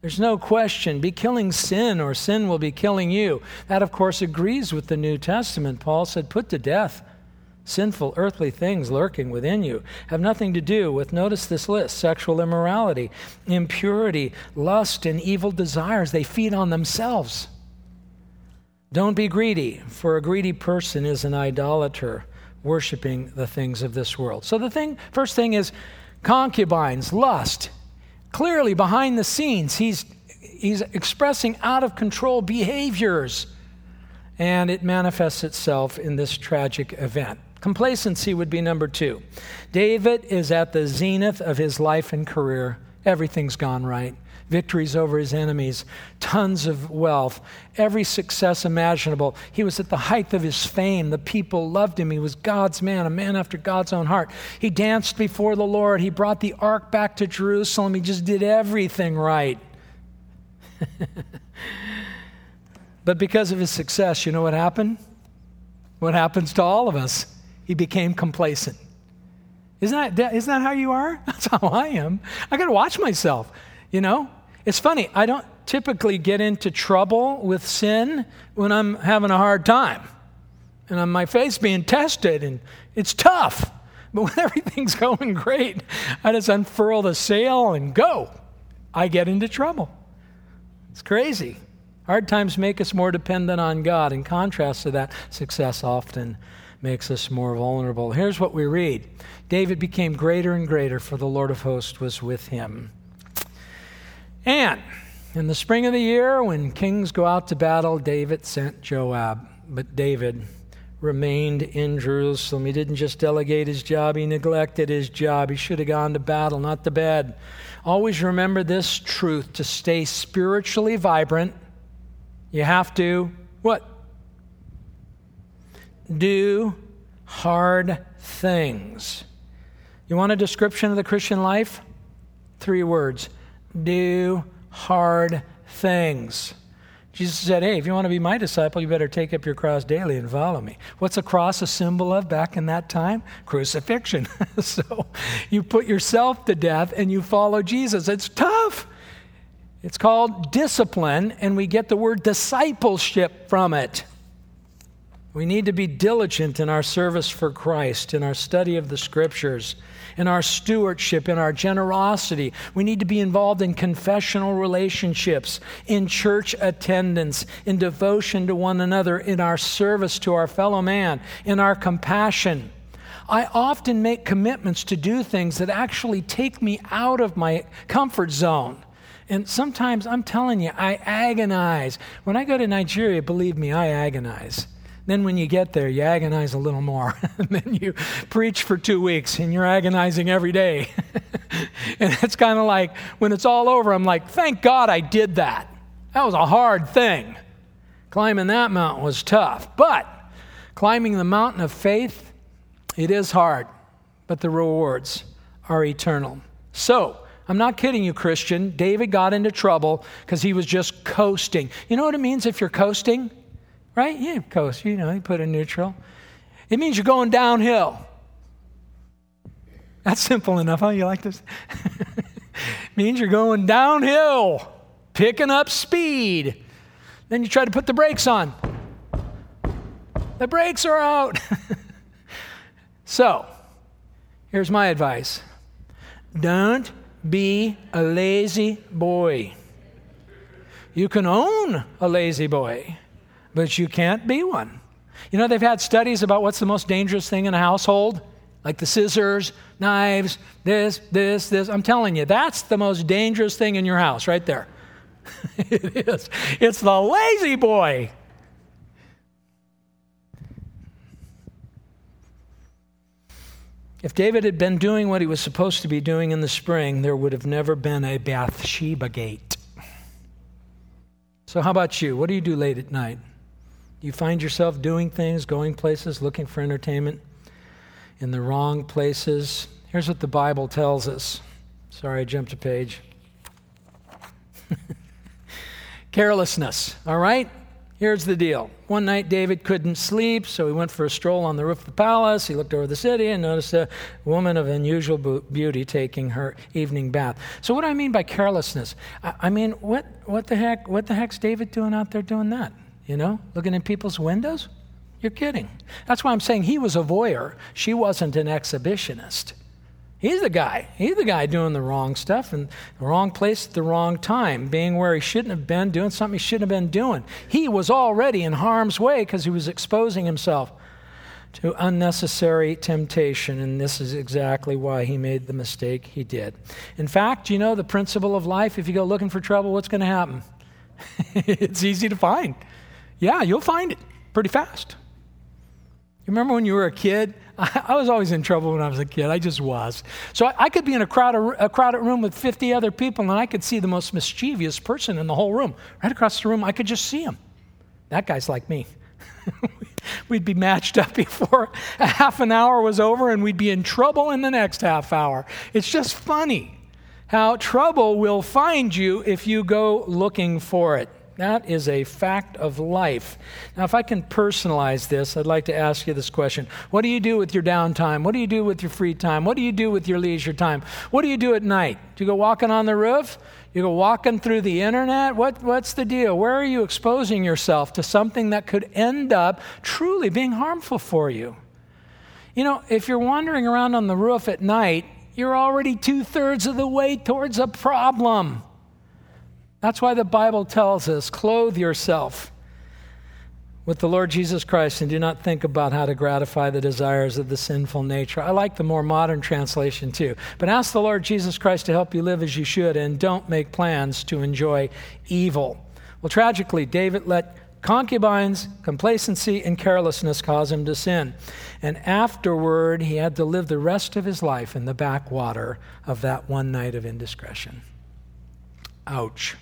There's no question. Be killing sin, or sin will be killing you. That, of course, agrees with the New Testament. Paul said, Put to death sinful earthly things lurking within you have nothing to do with, notice this list sexual immorality, impurity, lust, and evil desires. They feed on themselves. Don't be greedy, for a greedy person is an idolater, worshiping the things of this world. So the thing, first thing is concubines, lust. Clearly, behind the scenes, he's, he's expressing out of control behaviors, and it manifests itself in this tragic event. Complacency would be number two. David is at the zenith of his life and career. Everything's gone right. Victories over his enemies, tons of wealth, every success imaginable. He was at the height of his fame. The people loved him. He was God's man, a man after God's own heart. He danced before the Lord. He brought the ark back to Jerusalem. He just did everything right. but because of his success, you know what happened? What happens to all of us? He became complacent. Isn't that, isn't that how you are? That's how I am. I got to watch myself, you know? It's funny, I don't typically get into trouble with sin when I'm having a hard time and on my face being tested, and it's tough. But when everything's going great, I just unfurl the sail and go. I get into trouble. It's crazy. Hard times make us more dependent on God. In contrast to that, success often makes us more vulnerable. Here's what we read David became greater and greater, for the Lord of hosts was with him. And in the spring of the year, when kings go out to battle, David sent Joab. But David remained in Jerusalem. He didn't just delegate his job, he neglected his job. He should have gone to battle, not to bed. Always remember this truth to stay spiritually vibrant, you have to what? Do hard things. You want a description of the Christian life? Three words do hard things. Jesus said, Hey, if you want to be my disciple, you better take up your cross daily and follow me. What's a cross a symbol of back in that time? Crucifixion. so you put yourself to death and you follow Jesus. It's tough. It's called discipline, and we get the word discipleship from it. We need to be diligent in our service for Christ, in our study of the scriptures, in our stewardship, in our generosity. We need to be involved in confessional relationships, in church attendance, in devotion to one another, in our service to our fellow man, in our compassion. I often make commitments to do things that actually take me out of my comfort zone. And sometimes I'm telling you, I agonize. When I go to Nigeria, believe me, I agonize. Then, when you get there, you agonize a little more. and then you preach for two weeks and you're agonizing every day. and it's kind of like when it's all over, I'm like, thank God I did that. That was a hard thing. Climbing that mountain was tough. But climbing the mountain of faith, it is hard, but the rewards are eternal. So, I'm not kidding you, Christian. David got into trouble because he was just coasting. You know what it means if you're coasting? Right? Yeah, coast. You know, you put a neutral. It means you're going downhill. That's simple enough. How you like this? means you're going downhill, picking up speed. Then you try to put the brakes on. The brakes are out. so, here's my advice don't be a lazy boy. You can own a La-Z-Boy, but you can't be one. You know, they've had studies about what's the most dangerous thing in a household, like the scissors, knives, this, this, this. I'm telling you, that's the most dangerous thing in your house right there. it is. It's the La-Z-Boy. If David had been doing what he was supposed to be doing in the spring, there would have never been a Bathsheba gate. So, how about you? What do you do late at night? You find yourself doing things, going places, looking for entertainment in the wrong places. Here's what the Bible tells us. Sorry, I jumped a page. Carelessness, all right? Here's the deal. One night David couldn't sleep, so he went for a stroll on the roof of the palace. He looked over the city and noticed a woman of unusual beauty taking her evening bath. So what do I mean by carelessness? I mean, what, what the heck what the heck's David doing out there doing that? You know, looking in people's windows? You're kidding. That's why I'm saying he was a voyeur. She wasn't an exhibitionist. He's the guy. He's the guy doing the wrong stuff in the wrong place at the wrong time, being where he shouldn't have been, doing something he shouldn't have been doing. He was already in harm's way because he was exposing himself to unnecessary temptation, and this is exactly why he made the mistake he did. In fact, you know the principle of life if you go looking for trouble, what's going to happen? it's easy to find. Yeah, you'll find it pretty fast. You remember when you were a kid? I was always in trouble when I was a kid. I just was. So I could be in a crowded, a crowded room with 50 other people, and I could see the most mischievous person in the whole room. Right across the room, I could just see him. That guy's like me. we'd be matched up before a half an hour was over, and we'd be in trouble in the next half hour. It's just funny how trouble will find you if you go looking for it. That is a fact of life. Now, if I can personalize this, I'd like to ask you this question What do you do with your downtime? What do you do with your free time? What do you do with your leisure time? What do you do at night? Do you go walking on the roof? You go walking through the internet? What, what's the deal? Where are you exposing yourself to something that could end up truly being harmful for you? You know, if you're wandering around on the roof at night, you're already two thirds of the way towards a problem. That's why the Bible tells us clothe yourself with the Lord Jesus Christ and do not think about how to gratify the desires of the sinful nature. I like the more modern translation too. But ask the Lord Jesus Christ to help you live as you should and don't make plans to enjoy evil. Well, tragically, David let concubines, complacency, and carelessness cause him to sin. And afterward, he had to live the rest of his life in the backwater of that one night of indiscretion. Ouch.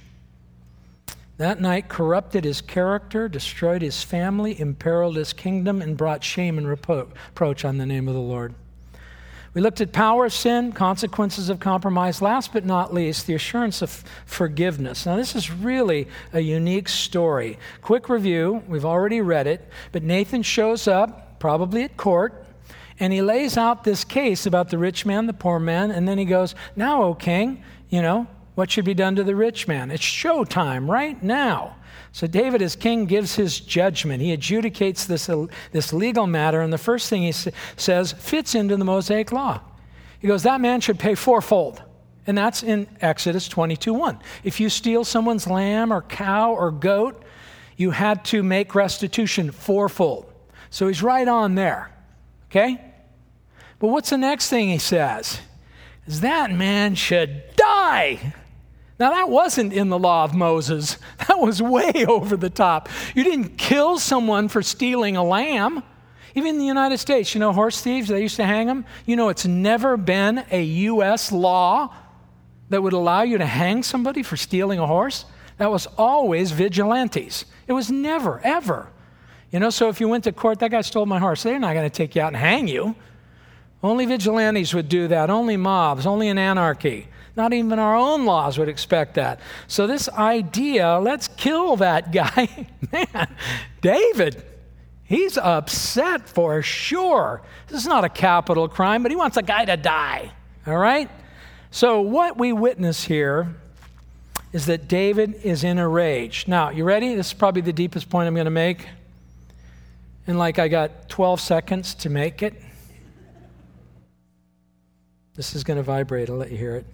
That night corrupted his character, destroyed his family, imperiled his kingdom, and brought shame and reproach on the name of the Lord. We looked at power of sin, consequences of compromise. Last but not least, the assurance of forgiveness. Now, this is really a unique story. Quick review we've already read it, but Nathan shows up, probably at court, and he lays out this case about the rich man, the poor man, and then he goes, Now, O king, you know, what should be done to the rich man? It's showtime right now. So David, as king, gives his judgment. He adjudicates this, this legal matter, and the first thing he says fits into the Mosaic law. He goes, That man should pay fourfold. And that's in Exodus 22 1. If you steal someone's lamb or cow or goat, you had to make restitution fourfold. So he's right on there. Okay? But what's the next thing he says? Is that man should die. Now, that wasn't in the law of Moses. That was way over the top. You didn't kill someone for stealing a lamb. Even in the United States, you know, horse thieves, they used to hang them. You know, it's never been a U.S. law that would allow you to hang somebody for stealing a horse. That was always vigilantes. It was never, ever. You know, so if you went to court, that guy stole my horse, they're not going to take you out and hang you. Only vigilantes would do that, only mobs, only an anarchy. Not even our own laws would expect that. So, this idea, let's kill that guy, man, David, He's upset for sure. This is not a capital crime, but he wants a guy to die. All right? So, what we witness here is that David is in a rage. Now, you ready? This is probably the deepest point I'm going to make. And like I got 12 seconds to make it. This is going to vibrate. I'll let you hear it.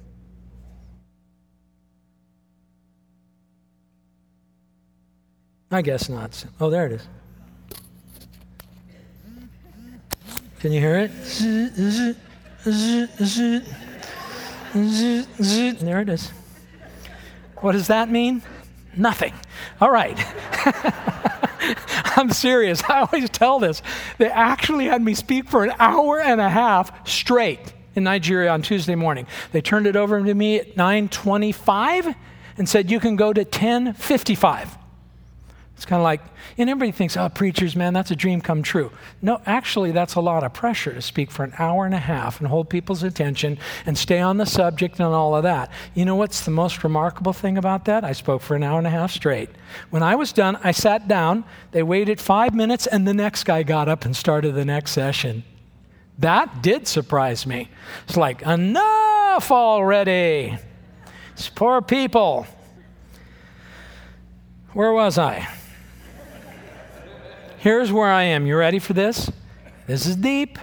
I guess not. Oh, there it is. Can you hear it? There it is. What does that mean? Nothing. All right. I'm serious. I always tell this. They actually had me speak for an hour and a half straight in Nigeria on Tuesday morning. They turned it over to me at 9:25 and said you can go to 10:55. It's kind of like, and everybody thinks, oh, preachers, man, that's a dream come true. No, actually, that's a lot of pressure to speak for an hour and a half and hold people's attention and stay on the subject and all of that. You know what's the most remarkable thing about that? I spoke for an hour and a half straight. When I was done, I sat down, they waited five minutes, and the next guy got up and started the next session. That did surprise me. It's like, enough already. It's poor people. Where was I? Here's where I am. You ready for this? This is deep.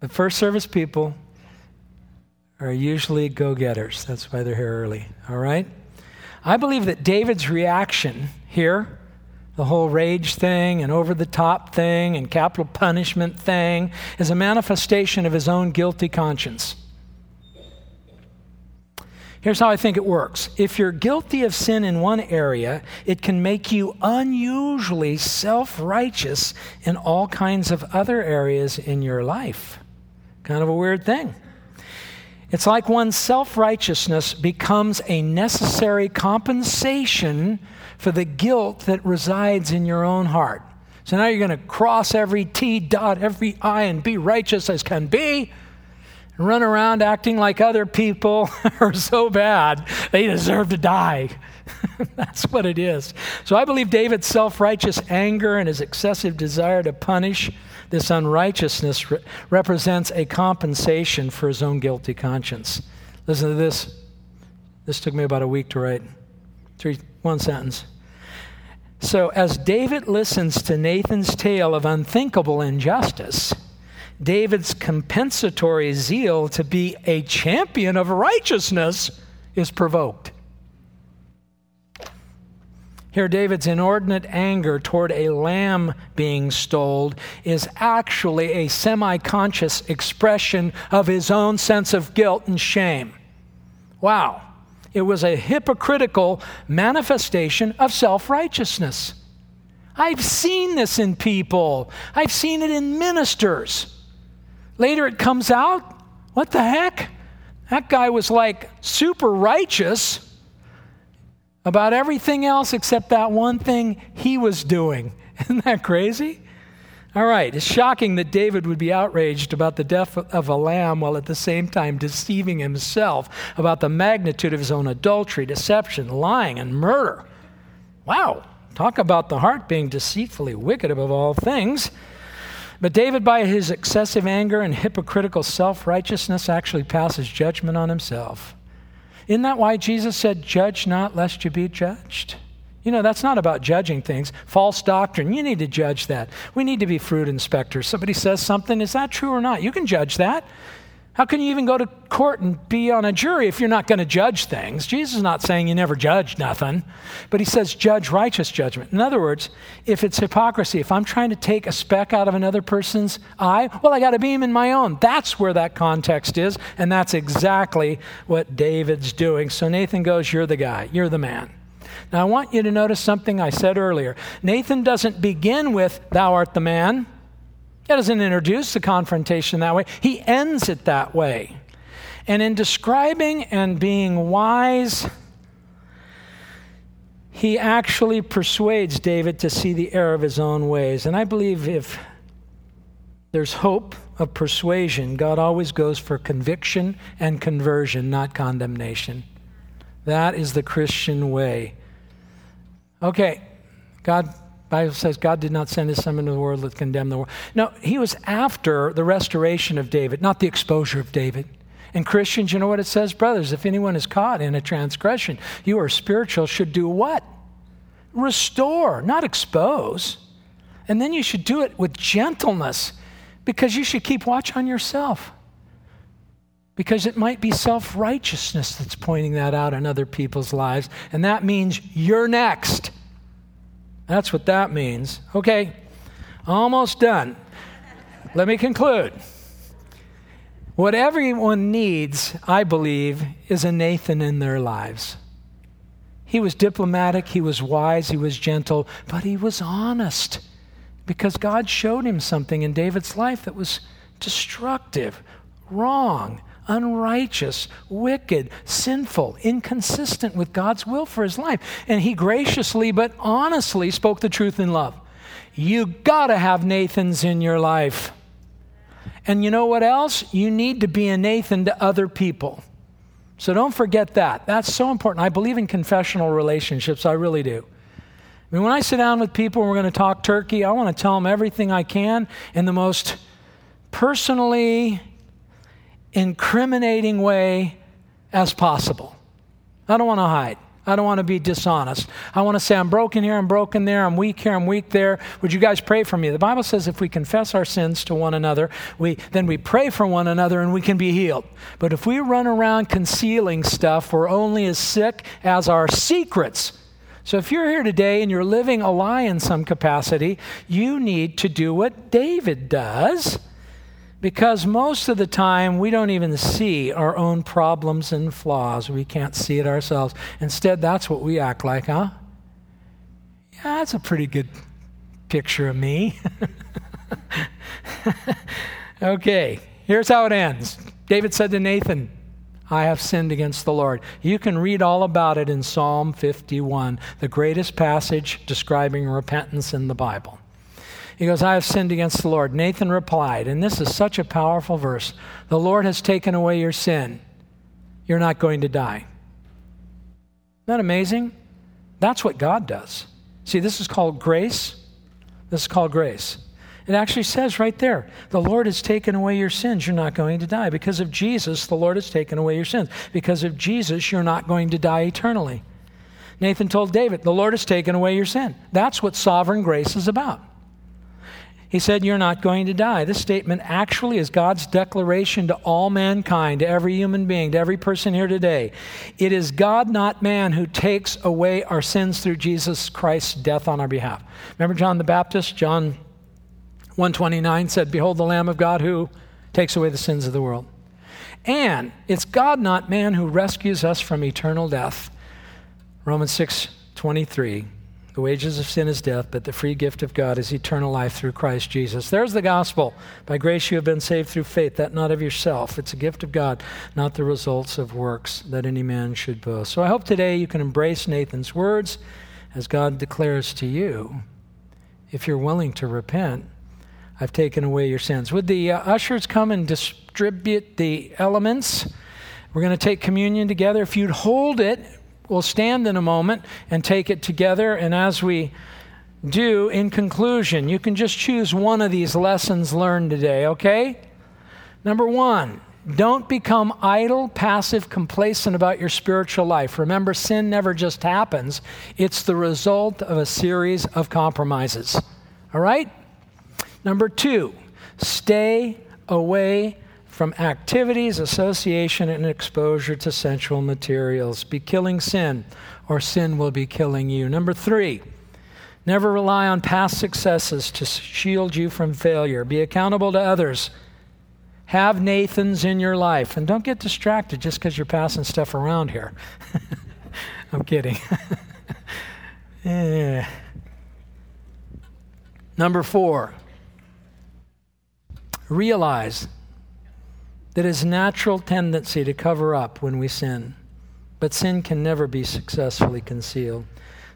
The first service people are usually go getters. That's why they're here early. All right? I believe that David's reaction here, the whole rage thing and over the top thing and capital punishment thing, is a manifestation of his own guilty conscience. Here's how I think it works. If you're guilty of sin in one area, it can make you unusually self righteous in all kinds of other areas in your life. Kind of a weird thing. It's like one's self righteousness becomes a necessary compensation for the guilt that resides in your own heart. So now you're going to cross every T, dot every I, and be righteous as can be run around acting like other people are so bad they deserve to die. That's what it is. So I believe David's self righteous anger and his excessive desire to punish this unrighteousness re- represents a compensation for his own guilty conscience. Listen to this. This took me about a week to write. Three, one sentence. So, as David listens to Nathan's tale of unthinkable injustice, David's compensatory zeal to be a champion of righteousness is provoked. Here, David's inordinate anger toward a lamb being stole is actually a semi conscious expression of his own sense of guilt and shame. Wow. It was a hypocritical manifestation of self righteousness. I've seen this in people, I've seen it in ministers. Later it comes out, what the heck? That guy was like super righteous about everything else except that one thing he was doing. Isn't that crazy? All right, it's shocking that David would be outraged about the death of a lamb while at the same time deceiving himself about the magnitude of his own adultery, deception, lying, and murder. Wow, talk about the heart being deceitfully wicked above all things. But David, by his excessive anger and hypocritical self righteousness, actually passes judgment on himself. Isn't that why Jesus said, Judge not, lest you be judged? You know, that's not about judging things. False doctrine, you need to judge that. We need to be fruit inspectors. Somebody says something, is that true or not? You can judge that. How can you even go to court and be on a jury if you're not going to judge things? Jesus is not saying you never judge nothing, but he says judge righteous judgment. In other words, if it's hypocrisy, if I'm trying to take a speck out of another person's eye, well, I got a beam in my own. That's where that context is, and that's exactly what David's doing. So Nathan goes, You're the guy, you're the man. Now, I want you to notice something I said earlier. Nathan doesn't begin with, Thou art the man. He doesn't introduce the confrontation that way, he ends it that way. And in describing and being wise, he actually persuades David to see the error of his own ways. And I believe if there's hope of persuasion, God always goes for conviction and conversion, not condemnation. That is the Christian way. Okay, God Bible says God did not send his son into the world to condemn the world. No, he was after the restoration of David, not the exposure of David. And Christians, you know what it says? Brothers, if anyone is caught in a transgression, you are spiritual, should do what? Restore, not expose. And then you should do it with gentleness because you should keep watch on yourself. Because it might be self righteousness that's pointing that out in other people's lives. And that means you're next. That's what that means. Okay, almost done. Let me conclude. What everyone needs, I believe, is a Nathan in their lives. He was diplomatic, he was wise, he was gentle, but he was honest because God showed him something in David's life that was destructive, wrong, unrighteous, wicked, sinful, inconsistent with God's will for his life. And he graciously but honestly spoke the truth in love. You got to have Nathans in your life. And you know what else? You need to be a Nathan to other people. So don't forget that. That's so important. I believe in confessional relationships, I really do. I mean, when I sit down with people and we're going to talk turkey, I want to tell them everything I can in the most personally incriminating way as possible. I don't want to hide. I don't want to be dishonest. I want to say, I'm broken here, I'm broken there, I'm weak here, I'm weak there. Would you guys pray for me? The Bible says if we confess our sins to one another, we, then we pray for one another and we can be healed. But if we run around concealing stuff, we're only as sick as our secrets. So if you're here today and you're living a lie in some capacity, you need to do what David does because most of the time, we don't even see our own problems and flaws. We can't see it ourselves. Instead, that's what we act like, huh? Yeah, that's a pretty good picture of me. okay, here's how it ends David said to Nathan, I have sinned against the Lord. You can read all about it in Psalm 51, the greatest passage describing repentance in the Bible. He goes, I have sinned against the Lord. Nathan replied, and this is such a powerful verse The Lord has taken away your sin. You're not going to die. Isn't that amazing? That's what God does. See, this is called grace. This is called grace. It actually says right there, the Lord has taken away your sins. You're not going to die. Because of Jesus, the Lord has taken away your sins. Because of Jesus, you're not going to die eternally. Nathan told David, the Lord has taken away your sin. That's what sovereign grace is about. He said, You're not going to die. This statement actually is God's declaration to all mankind, to every human being, to every person here today. It is God, not man, who takes away our sins through Jesus Christ's death on our behalf. Remember John the Baptist? John 129 said, Behold the Lamb of God who takes away the sins of the world. And it's God, not man, who rescues us from eternal death. Romans 6 23. The wages of sin is death, but the free gift of God is eternal life through Christ Jesus. There's the gospel. By grace you have been saved through faith, that not of yourself. It's a gift of God, not the results of works that any man should boast. So I hope today you can embrace Nathan's words as God declares to you if you're willing to repent. I've taken away your sins. Would the uh, ushers come and distribute the elements? We're going to take communion together. If you'd hold it, We'll stand in a moment and take it together. And as we do, in conclusion, you can just choose one of these lessons learned today, okay? Number one, don't become idle, passive, complacent about your spiritual life. Remember, sin never just happens, it's the result of a series of compromises. All right? Number two, stay away from activities, association, and exposure to sensual materials. Be killing sin, or sin will be killing you. Number three, never rely on past successes to shield you from failure. Be accountable to others. Have Nathans in your life. And don't get distracted just because you're passing stuff around here. I'm kidding. yeah. Number four, realize that is natural tendency to cover up when we sin. But sin can never be successfully concealed.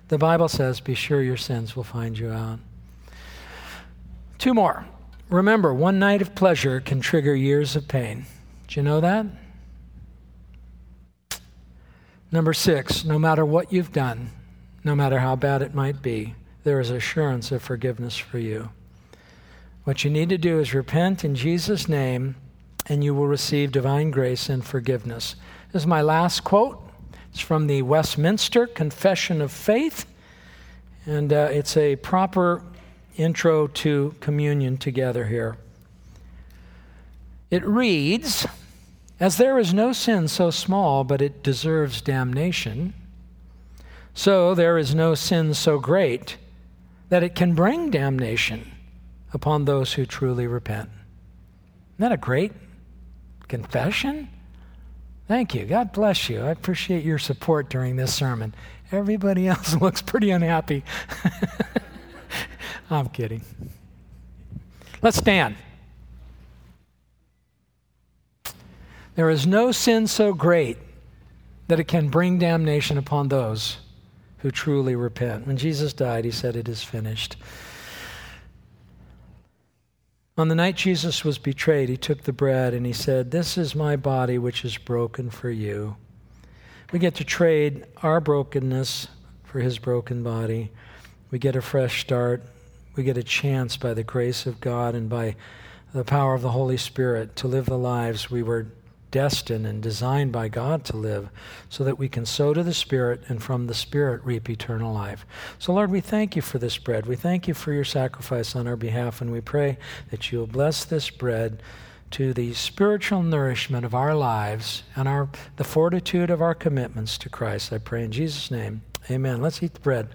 The Bible says, Be sure your sins will find you out. Two more. Remember, one night of pleasure can trigger years of pain. Do you know that? Number six, no matter what you've done, no matter how bad it might be, there is assurance of forgiveness for you. What you need to do is repent in Jesus' name, and you will receive divine grace and forgiveness. This is my last quote. It's from the Westminster Confession of Faith, and uh, it's a proper intro to communion together here. It reads As there is no sin so small, but it deserves damnation, so there is no sin so great that it can bring damnation upon those who truly repent. Isn't that a great confession? Thank you. God bless you. I appreciate your support during this sermon. Everybody else looks pretty unhappy. I'm kidding. Let's stand. There is no sin so great that it can bring damnation upon those who truly repent. When Jesus died, he said, It is finished. On the night Jesus was betrayed, he took the bread and he said, This is my body which is broken for you. We get to trade our brokenness for his broken body. We get a fresh start. We get a chance by the grace of God and by the power of the Holy Spirit to live the lives we were destined and designed by God to live so that we can sow to the Spirit and from the Spirit reap eternal life. So, Lord, we thank you for this bread. We thank you for your sacrifice on our behalf, and we pray that you will bless this bread to the spiritual nourishment of our lives and our, the fortitude of our commitments to Christ. I pray in Jesus' name. Amen. Let's eat the bread.